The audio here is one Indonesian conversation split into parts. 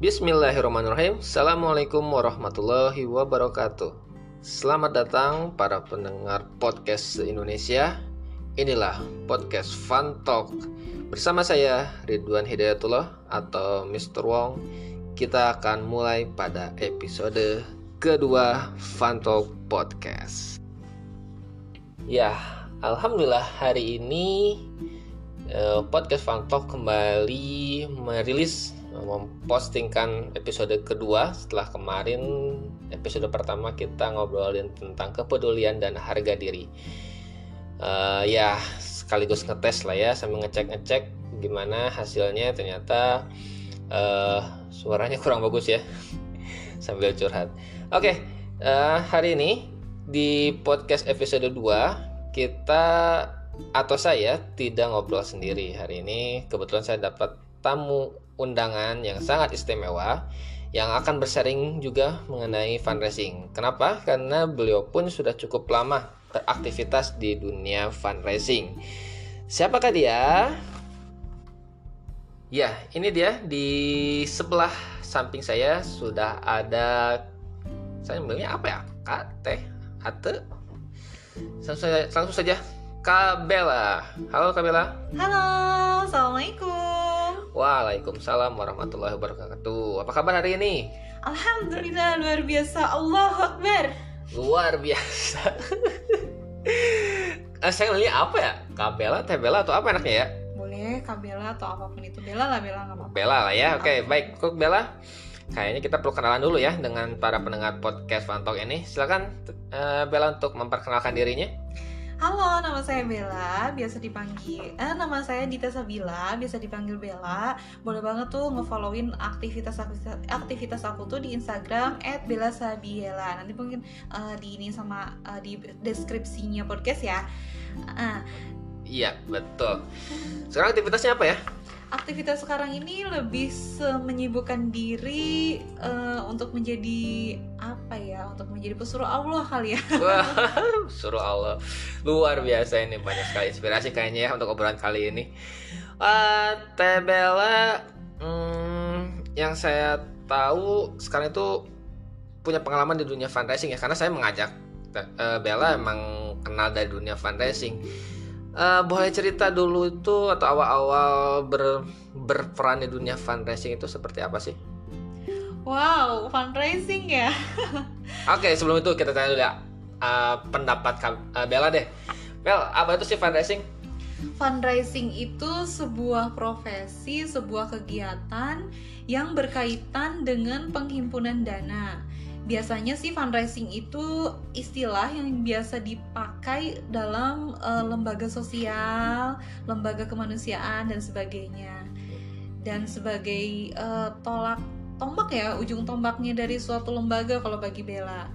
Bismillahirrahmanirrahim. Assalamualaikum warahmatullahi wabarakatuh. Selamat datang para pendengar podcast se-Indonesia. Inilah podcast Fun Talk. Bersama saya Ridwan Hidayatullah atau Mr. Wong. Kita akan mulai pada episode kedua Fun Talk Podcast. Ya, Alhamdulillah hari ini eh, podcast Fun Talk kembali merilis mempostingkan episode kedua setelah kemarin episode pertama kita ngobrolin tentang kepedulian dan harga diri. Uh, ya sekaligus ngetes lah ya sambil ngecek-ngecek gimana hasilnya ternyata uh, suaranya kurang bagus ya sambil curhat. Oke, okay, uh, hari ini di podcast episode 2 kita atau saya tidak ngobrol sendiri hari ini kebetulan saya dapat tamu undangan yang sangat istimewa yang akan bersharing juga mengenai fundraising. Kenapa? Karena beliau pun sudah cukup lama beraktivitas di dunia fundraising. Siapakah dia? Ya, ini dia di sebelah samping saya sudah ada saya bilangnya apa ya? Kak Teh Ate. Langsung saja, Bella. Halo Kak Bella. Halo, Assalamualaikum. Waalaikumsalam warahmatullahi wabarakatuh. Apa kabar hari ini? Alhamdulillah luar biasa. Allah Akbar. Luar biasa. eh, saya ngeliat apa ya? Kabela, teh bela atau apa enaknya ya? Boleh kabela atau apa pun itu. Bela lah, bela nggak apa-apa. Bela lah ya. Oke, okay, baik. Kok Bela? Kayaknya kita perlu kenalan dulu ya dengan para pendengar podcast Fantok ini. Silakan uh, Bella untuk memperkenalkan dirinya. Halo, nama saya Bella, biasa dipanggil eh, nama saya Dita Sabila, biasa dipanggil Bella. Boleh banget tuh ngefollowin aktivitas aktivitas aku tuh di Instagram @bellasabiela. Nanti mungkin uh, di ini sama uh, di deskripsinya podcast ya. Uh. Iya, betul. Sekarang aktivitasnya apa ya? Aktivitas sekarang ini lebih menyibukkan diri uh, untuk menjadi apa ya untuk menjadi pesuruh Allah kali ya. Pesuruh Allah. Luar biasa ini banyak sekali inspirasi kayaknya ya untuk obrolan kali ini. Uh, Teh Bella hmm, yang saya tahu sekarang itu punya pengalaman di dunia fundraising ya karena saya mengajak uh, Bella emang kenal dari dunia fundraising Uh, boleh cerita dulu itu atau awal-awal ber, berperan di dunia fundraising itu seperti apa sih? Wow, fundraising ya. Oke, okay, sebelum itu kita tanya dulu ya uh, pendapat uh, Bella deh. Bel, apa itu sih fundraising? Fundraising itu sebuah profesi, sebuah kegiatan yang berkaitan dengan penghimpunan dana biasanya sih fundraising itu istilah yang biasa dipakai dalam uh, lembaga sosial, lembaga kemanusiaan dan sebagainya. Dan sebagai uh, tolak tombak ya, ujung tombaknya dari suatu lembaga kalau bagi Bella.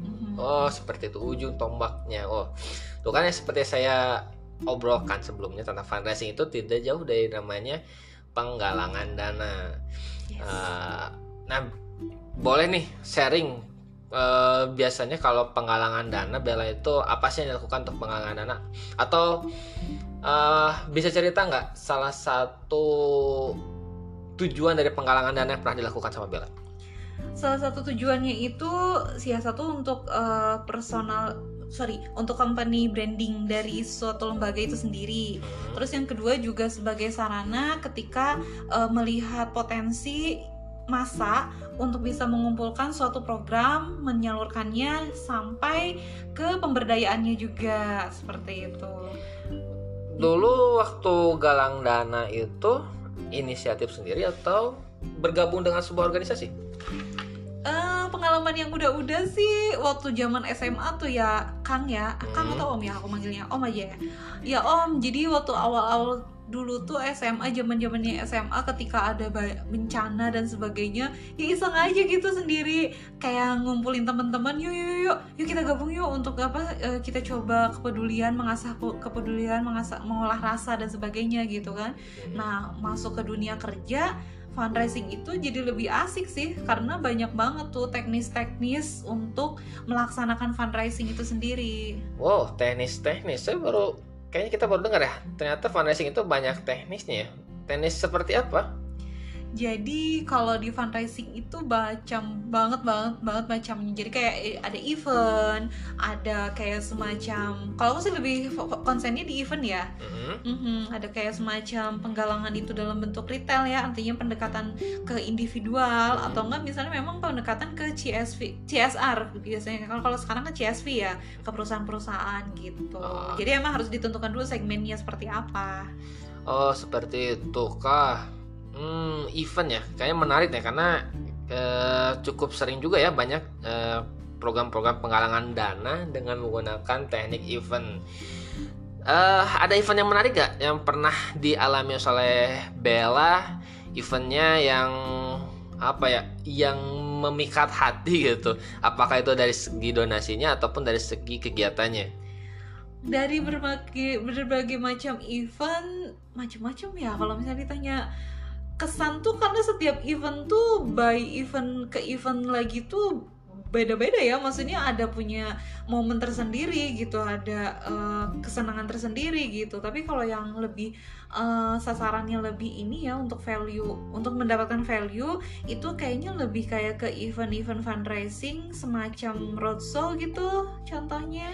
Mhm. Oh, seperti itu ujung tombaknya. Oh, tuh kan ya seperti saya obrolkan sebelumnya tentang fundraising itu tidak jauh dari namanya penggalangan dana. Yes. Uh, nah, boleh nih sharing uh, biasanya kalau penggalangan dana Bella itu apa sih yang dilakukan untuk penggalangan dana atau uh, bisa cerita nggak salah satu tujuan dari penggalangan dana yang pernah dilakukan sama Bella? Salah satu tujuannya itu salah satu untuk uh, personal sorry untuk company branding dari suatu lembaga itu sendiri. Hmm. Terus yang kedua juga sebagai sarana ketika uh, melihat potensi masa untuk bisa mengumpulkan suatu program, menyalurkannya sampai ke pemberdayaannya juga seperti itu. Dulu waktu galang dana itu inisiatif sendiri atau bergabung dengan sebuah organisasi? Uh, pengalaman yang udah-udah sih waktu zaman SMA tuh ya Kang ya, Kang hmm. atau Om ya aku manggilnya Om aja ya. Ya Om, jadi waktu awal-awal dulu tuh SMA zaman zamannya SMA ketika ada bencana dan sebagainya ya iseng aja gitu sendiri kayak ngumpulin teman-teman yuk yuk yuk yuk kita gabung yuk untuk apa uh, kita coba kepedulian mengasah kepedulian mengasah mengolah rasa dan sebagainya gitu kan nah masuk ke dunia kerja fundraising itu jadi lebih asik sih karena banyak banget tuh teknis-teknis untuk melaksanakan fundraising itu sendiri. Wow, teknis-teknis. Saya baru kayaknya kita baru dengar ya. Ternyata fundraising itu banyak teknisnya ya. Teknis seperti apa Jadi kalau di fundraising itu macam banget banget banget macamnya. Jadi kayak eh, ada event, ada kayak semacam. Kalau aku sih lebih konsennya di event ya. Mhm. Mhm, ada kayak semacam penggalangan itu dalam bentuk retail ya, artinya pendekatan ke individual atau enggak misalnya memang pendekatan ke CSV, CSR biasanya kalau kalau sekarang kan CSV ya ke perusahaan-perusahaan gitu. Oh. Jadi emang harus ditentukan dulu segmennya seperti apa. Oh seperti itu kah? Hmm, event ya, kayaknya menarik ya karena eh, cukup sering juga ya banyak eh, program-program penggalangan dana dengan menggunakan teknik event. Eh, ada event yang menarik gak yang pernah dialami oleh Bella? Eventnya yang apa ya, yang memikat hati gitu. Apakah itu dari segi donasinya ataupun dari segi kegiatannya? Dari berbagai berbagai macam event, macam-macam ya kalau misalnya ditanya kesan tuh karena setiap event tuh by event ke event lagi tuh beda-beda ya. Maksudnya ada punya momen tersendiri gitu ada eh, kesenangan tersendiri gitu. Tapi kalau yang lebih eh, sasarannya lebih ini ya untuk value untuk mendapatkan value itu kayaknya lebih kayak ke event-event fundraising semacam roadshow gitu contohnya.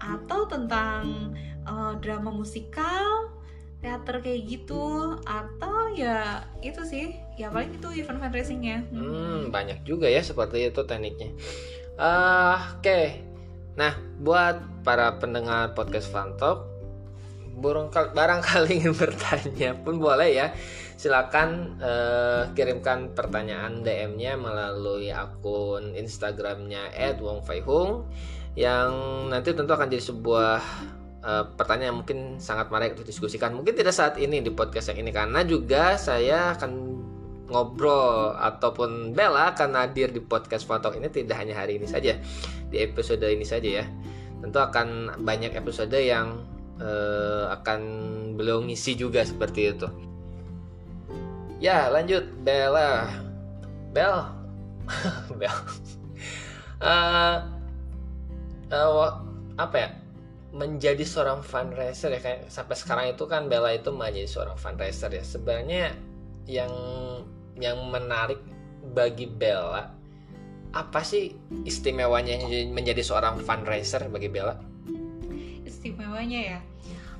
Atau tentang eh, drama musikal teater kayak gitu atau ya itu sih ya paling itu event fundraisingnya Hmm, banyak juga ya seperti itu tekniknya. Ah, Oke, nah buat para pendengar podcast Fantalk, barangkali, barangkali ingin bertanya pun boleh ya. Silakan eh, kirimkan pertanyaan DM-nya melalui akun Instagramnya @wongfaihung yang nanti tentu akan jadi sebuah eh, pertanyaan mungkin sangat menarik untuk diskusikan. Mungkin tidak saat ini di podcast yang ini karena juga saya akan ngobrol ataupun Bella akan hadir di podcast Fantalk ini tidak hanya hari ini saja di episode ini saja ya. Tentu akan banyak episode yang eh, akan beliau ngisi juga seperti itu. Ya lanjut Bella. Bel? Bel. Eh, wa- apa ya menjadi seorang fundraiser ya kayak sampai sekarang itu kan Bella itu menjadi seorang fundraiser ya. Sebenarnya yang yang menarik bagi Bella apa sih istimewanya menjadi seorang fundraiser bagi Bella? istimewanya ya?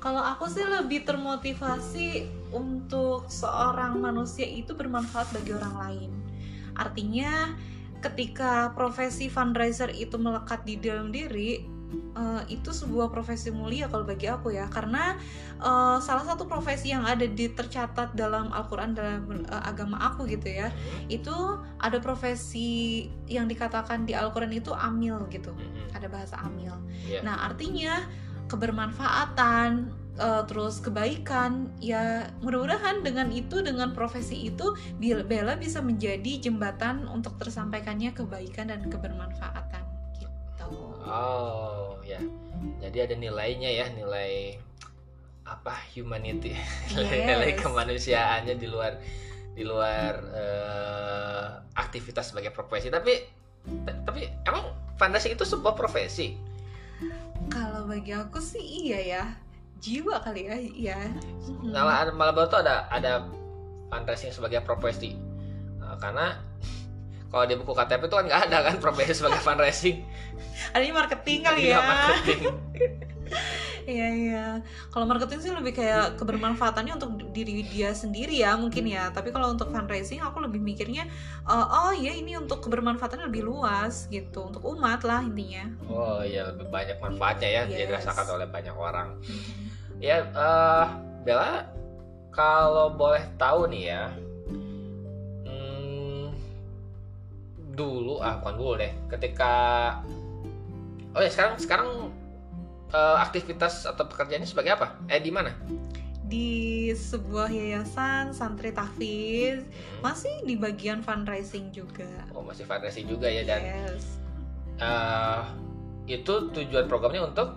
Kalau aku sih lebih termotivasi untuk seorang manusia itu bermanfaat bagi orang lain. Artinya ketika profesi fundraiser itu melekat di dalam diri eh, itu sebuah profesi mulia kalau bagi aku ya karena eh, salah satu profesi yang ada di tercatat dalam Al-Quran dalam eh, agama aku gitu ya itu ada profesi yang dikatakan di Al-Quran itu amil gitu Mhm. ada bahasa amil. Iya. Nah, artinya kebermanfaatan eh, terus kebaikan ya mudah-mudahan dengan itu dengan profesi itu Bella bisa menjadi jembatan untuk tersampaikannya kebaikan dan kebermanfaatan Oh ya, jadi ada nilainya ya nilai apa humanity, nilai, Yes. nilai kemanusiaannya di luar di luar eh, aktivitas sebagai profesi. Tapi tapi emang fundraising itu sebuah profesi. Kalau bagi aku sih iya ya. Jiwa kali ya, iya. Malah malah baru tuh ada ada fundraising sebagai profesi. Eh, karena kalau di buku KTP itu kan nggak ada kan profesi sebagai fundraising. Adanya marketing kali Iya, ya. marketing. Iya iya. Kalau marketing sih lebih kayak kebermanfaatannya untuk diri dia sendiri ya mungkin ya. Tapi kalau untuk fundraising aku lebih mikirnya eh, oh iya ini untuk kebermanfaatan lebih luas gitu untuk umat lah intinya. Oh iya lebih banyak manfaatnya ya Yes. dirasakan oleh banyak orang. Ya, eh Bella, kalau boleh tahu nih ya, dulu, ah bukan dulu deh, ketika, oh ya sekarang sekarang eh, aktivitas atau pekerjaannya sebagai apa? Eh di mana? Di sebuah yayasan santri tahfiz Hmm. masih di bagian fundraising juga. Oh masih fundraising juga ya dan Yes. eh, itu tujuan programnya untuk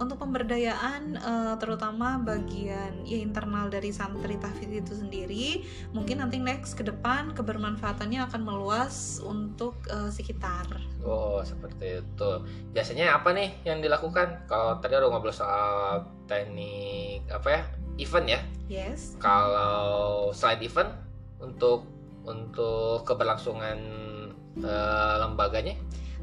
Untuk pemberdayaan eh, terutama bagian ya internal dari santri tahfiz itu sendiri, mungkin nanti next ke depan kebermanfaatannya akan meluas untuk eh, sekitar. Oh, seperti itu. Biasanya apa nih yang dilakukan? Kalau tadi udah ngobrol soal teknik apa ya? Event ya. Yes. Kalau selain event, untuk untuk keberlangsungan uh, lembaganya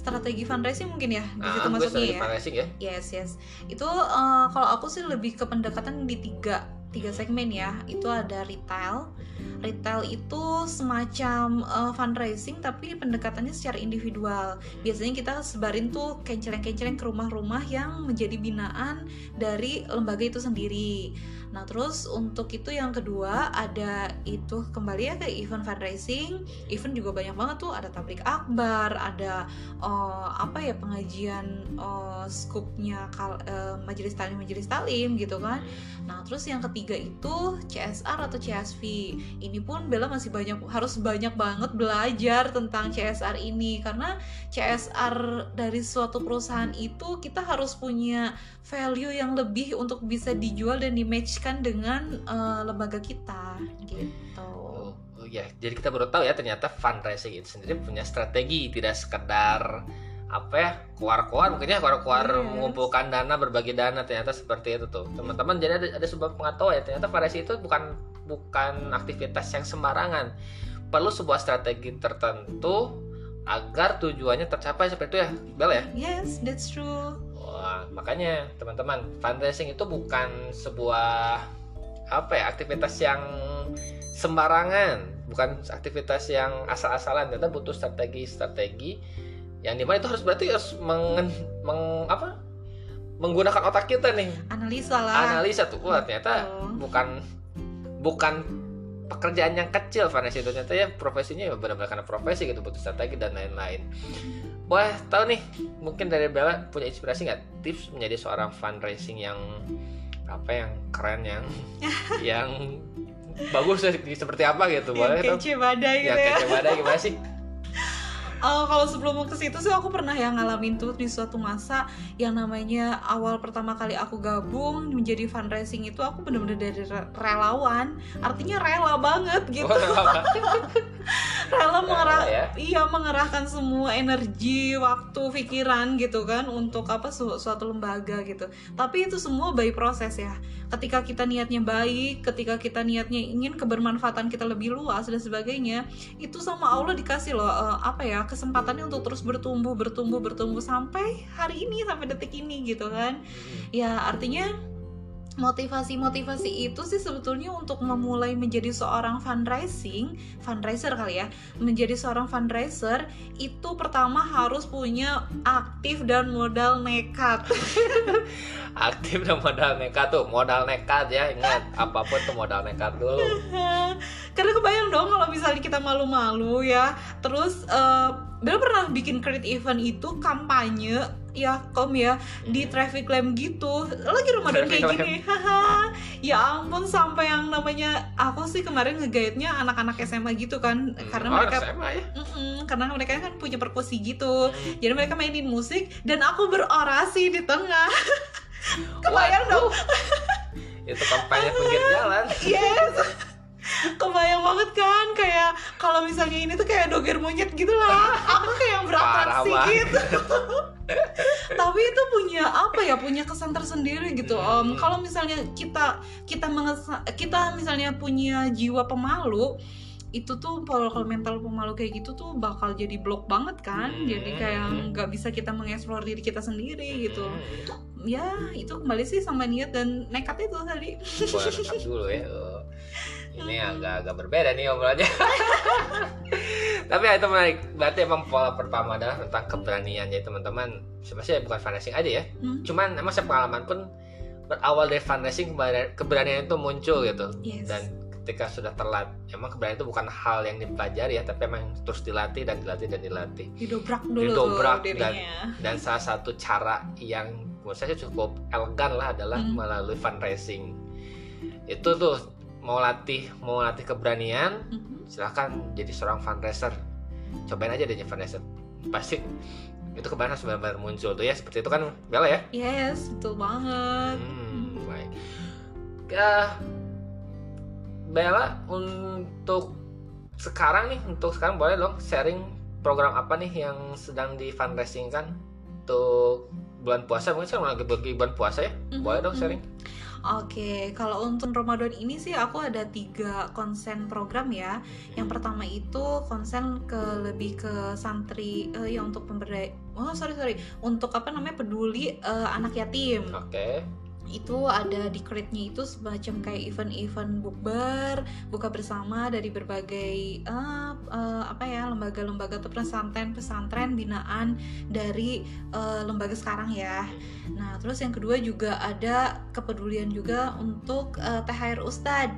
strategi fundraising mungkin ya di Ah, situ gue masuknya ya? fundraising ya. Yes yes. Itu eh, kalau aku sih lebih ke pendekatan di tiga tiga segmen ya. Itu ada retail. Retail itu semacam eh, fundraising tapi pendekatannya secara individual. Biasanya kita sebarin tuh kenceleng-kenceleng ke rumah-rumah yang menjadi binaan dari lembaga itu sendiri nah terus untuk itu yang kedua ada itu kembali ya ke event fundraising. Event juga banyak banget tuh ada tablik akbar ada eh, apa ya pengajian eh, skupnya eh, majelis talim majelis talim gitu kan. Nah terus yang ketiga itu CSR atau CSV ini pun Bella masih banyak harus banyak banget belajar tentang CSR ini. Karena CSR dari suatu perusahaan itu kita harus punya value yang lebih untuk bisa dijual dan di matchkan dengan eh, lembaga kita gitu. Oh, oh ya, jadi kita baru tahu ya ternyata fundraising itu sendiri punya strategi, tidak sekedar apa ya keluar-keluar. Mungkin ya keluar-keluar Yes. mengumpulkan dana berbagi dana ternyata seperti itu tuh. Teman-teman jadi ada, ada sebuah pengetahuan ya ternyata fundraising itu bukan bukan aktivitas yang sembarangan. Perlu sebuah strategi tertentu agar tujuannya tercapai seperti itu ya Bel ya? Yes that's true Wah, makanya teman-teman fundraising itu bukan sebuah apa ya aktivitas yang sembarangan, bukan aktivitas yang asal-asalan. Kita butuh strategi-strategi yang di mana itu harus berarti harus meng, meng- apa? Menggunakan otak kita nih. Analisa lah. Analisa tuh. Wah ternyata Betul. bukan bukan pekerjaan yang kecil Vanessa. Itu ternyata ya profesinya ya benar-benar karena profesi gitu butuh strategi dan lain-lain Wah tahu nih mungkin dari Bella punya inspirasi nggak? Tips menjadi seorang fundraising yang apa yang keren yang yang bagus seperti apa gitu yang boleh tuh. kece badai ya gitu ya. kece badai gimana sih Eh, kalau sebelum ke situ sih aku pernah ya ngalamin tuh di suatu masa yang namanya awal pertama kali aku gabung menjadi fundraising itu aku bener-bener dari re- relawan. Artinya rela banget gitu. Oh, rela. Mengerah ya? iya mengerahkan semua energi waktu pikiran gitu kan untuk apa su- suatu lembaga gitu. Tapi itu semua by proses ya. Ketika kita niatnya baik ketika kita niatnya ingin kebermanfaatan kita lebih luas dan sebagainya itu sama Allah dikasih loh eh, apa ya kesempatannya untuk terus bertumbuh bertumbuh bertumbuh sampai hari ini sampai detik ini gitu kan. Ya artinya motivasi-motivasi itu sih sebetulnya untuk memulai menjadi seorang fundraising fundraiser kali ya. Menjadi seorang fundraiser itu pertama harus punya aktif dan modal nekat. Aktif dan modal nekat tuh modal nekat ya ingat. Apa pun tuh modal nekat dulu. Karena kebayang dong kalau misalnya kita malu-malu ya. Terus Bella pernah bikin create event itu kampanye ya kom ya di traffic lamp gitu. Lagi Ramadan Traffic kayak lamp. gini haha. Ya ampun sampai yang namanya aku sih kemarin ngegaitnya anak-anak SMA gitu kan karena Oh, mereka SMA ya? Karena mereka kan punya perkusi gitu. Jadi mereka mainin musik dan aku berorasi di tengah. Kebayang dong. Itu kampanye pinggir jalan. Yes kebayang banget kan? Kayak kalau misalnya ini tuh kayak doger monyet gitu lah. Aku kayak yang beratraksi gitu tapi itu punya apa ya? Punya kesan tersendiri gitu. Om Hmm. kalau misalnya kita kita mengesa- kita misalnya punya jiwa pemalu itu tuh kalau mental pemalu kayak gitu tuh bakal jadi blok banget kan? Hmm. jadi kayak nggak bisa kita mengeksplor diri kita sendiri gitu. Hmm. ya itu kembali sih sama niat dan nekat itu tadi. Rekam dulu ya. Ini agak-agak berbeda nih obrolannya. Tapi itu menarik. Berarti emang pola pertama adalah tentang keberanian ya teman-teman. Sebenarnya bukan fundraising aja ya. Hmm. Cuman emang saya pengalaman pun berawal dari fundraising keberanian- keberanian itu muncul gitu. yes Dan ketika sudah terlat, emang keberanian itu bukan hal yang dipelajari ya, tapi emang terus dilatih dan dilatih dan dilatih. didobrak dulu Didobrak tuh dan- Dan salah satu cara yang menurut saya cukup elegan lah adalah Hmm. melalui fundraising. Itu tuh mau latih mau latih keberanian, Mhm. silahkan jadi seorang fundraiser. Cobain aja deh jadi fundraiser. Pasti itu keberanian harus benar-benar muncul tuh ya seperti itu kan Bella ya. yes betul banget Hmm, baik. Ya, Bella untuk sekarang nih untuk sekarang boleh dong sharing program apa nih yang sedang di fundraising kan untuk bulan puasa mungkin sekarang lagi bulan puasa ya Mhm, boleh dong mhm. sharing Oke, kalau untuk Ramadan ini sih aku ada tiga konsen program ya. Yang pertama itu konsen ke lebih ke santri eh, ya untuk pemberdayaan. Oh sorry sorry, untuk apa namanya peduli eh, anak yatim. Oke. Itu ada di create-nya itu semacam kayak event-event bukber buka bersama dari berbagai eh, eh, apa ya lembaga-lembaga atau pesantren pesantren binaan dari eh, lembaga sekarang ya. Nah terus yang kedua juga ada kepedulian juga untuk eh, THR Ustad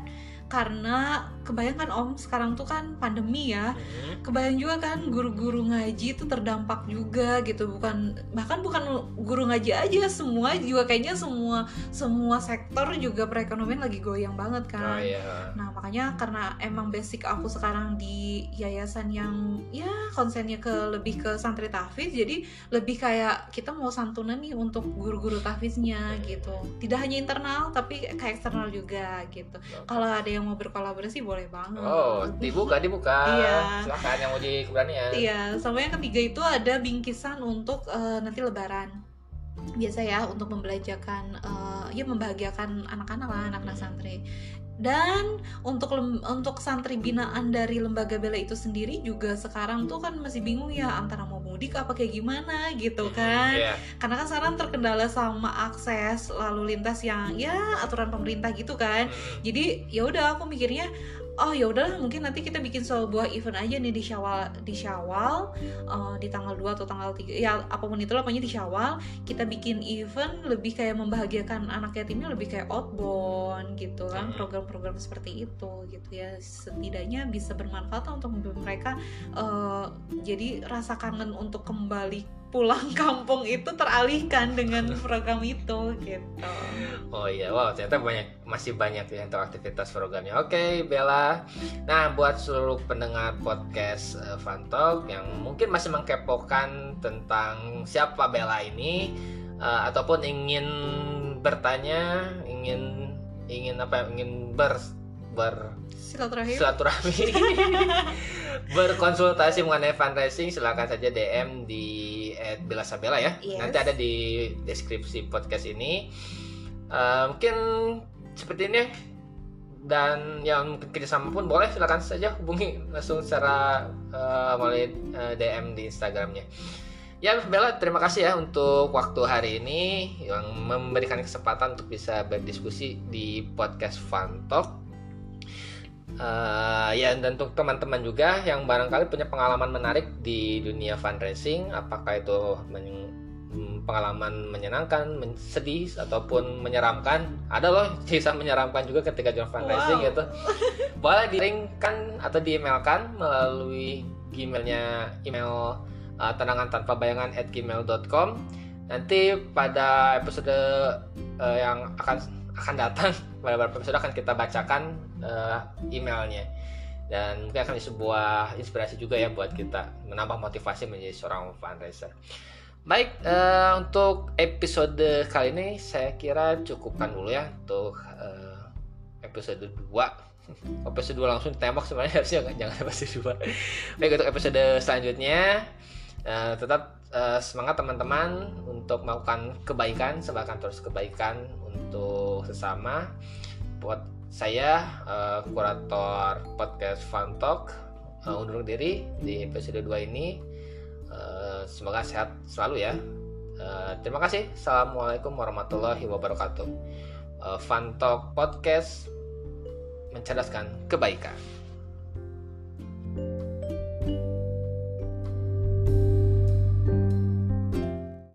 karena kebayangkan om sekarang tuh kan pandemi ya. Hmm. kebayang juga kan guru-guru ngaji itu terdampak juga gitu. Bukan bahkan bukan guru ngaji aja semua juga kayaknya semua semua sektor juga perekonomian lagi goyang banget Oh kan iya. nah makanya karena emang basic aku sekarang di yayasan yang ya konsennya ke lebih ke santri tahfiz jadi lebih kayak kita mau santunan nih untuk guru-guru tahfiznya gitu. Tidak hanya internal tapi ke eksternal juga gitu. Kalau ada yang mau berkolaborasi boleh banget Oh, dibuka dibuka. Iya. Silakan yang mau di keberanian. Iya, sama yang ketiga itu ada bingkisan untuk eh, nanti lebaran. Biasa ya untuk membelanjakan eh, ya membahagiakan anak-anak lah, anak-anak santri. Dan untuk lem- untuk santri binaan dari lembaga bela itu sendiri juga sekarang tuh kan masih bingung ya antara mau mudik apa kayak gimana gitu kan. Iya. Karena kan sekarang terkendala sama akses lalu lintas yang ya aturan pemerintah gitu kan Hmm. jadi ya udah aku mikirnya oh ya udahlah mungkin nanti kita bikin sebuah event aja nih di Syawal di Syawal eh, di tanggal 2 atau tanggal 3 ya apa pun itu lah pokoknya di Syawal kita bikin event lebih kayak membahagiakan anak yatimnya lebih kayak outbound gitu kan Hmm. program-program seperti itu gitu ya setidaknya bisa bermanfaat untuk mereka eh, jadi rasa kangen untuk kembali pulang kampung itu teralihkan dengan program itu gitu Oh iya, wow ternyata banyak masih banyak ya untuk aktivitas programnya. Oke, Bella. Nah, buat seluruh pendengar podcast uh, Fun Talk yang mungkin masih mengkepokan tentang siapa Bella ini uh, ataupun ingin bertanya, ingin ingin apa? Ingin ber ber silaturahim. Silaturahmi berkonsultasi mengenai fundraising silakan saja DM di @belasabella ya. Yes. nanti ada di deskripsi podcast ini. Eh, mungkin seperti ini. Dan yang mungkin kerjasama pun boleh silakan saja hubungi langsung secara eh, melalui eh, DM di Instagramnya. Ya Bella terima kasih ya untuk waktu hari ini yang memberikan kesempatan untuk bisa berdiskusi di podcast Fun Talk Eh, ya dan untuk teman-teman juga yang barangkali punya pengalaman menarik di dunia fundraising, apakah itu men- mm, pengalaman menyenangkan, men- sedih ataupun menyeramkan, ada loh kisah menyeramkan juga ketika jual fundraising Wow. gitu. Boleh di-linkkan atau di-emailkan melalui gmailnya email uh, tenangan tanpa bayangan at gmail.com. Nanti pada episode uh, yang akan akan datang pada beberapa episode akan kita bacakan uh, emailnya dan mungkin akan sebuah inspirasi juga ya buat kita menambah motivasi menjadi seorang fundraiser. Baik, eh, untuk episode kali ini saya kira cukupkan dulu ya untuk eh, episode 2 episode 2 langsung tembak sebenarnya harusnya nggak- jangan episode 2 Baik, untuk episode selanjutnya eh, tetap eh, semangat teman-teman untuk melakukan kebaikan, sebarkan terus kebaikan untuk sesama. Buat saya eh, kurator podcast Fun Talk eh, undur diri di episode 2 ini. Eh, semoga sehat selalu ya. Eh, terima kasih. Assalamualaikum warahmatullahi wabarakatuh. Eh, Fun Talk Podcast mencerdaskan kebaikan.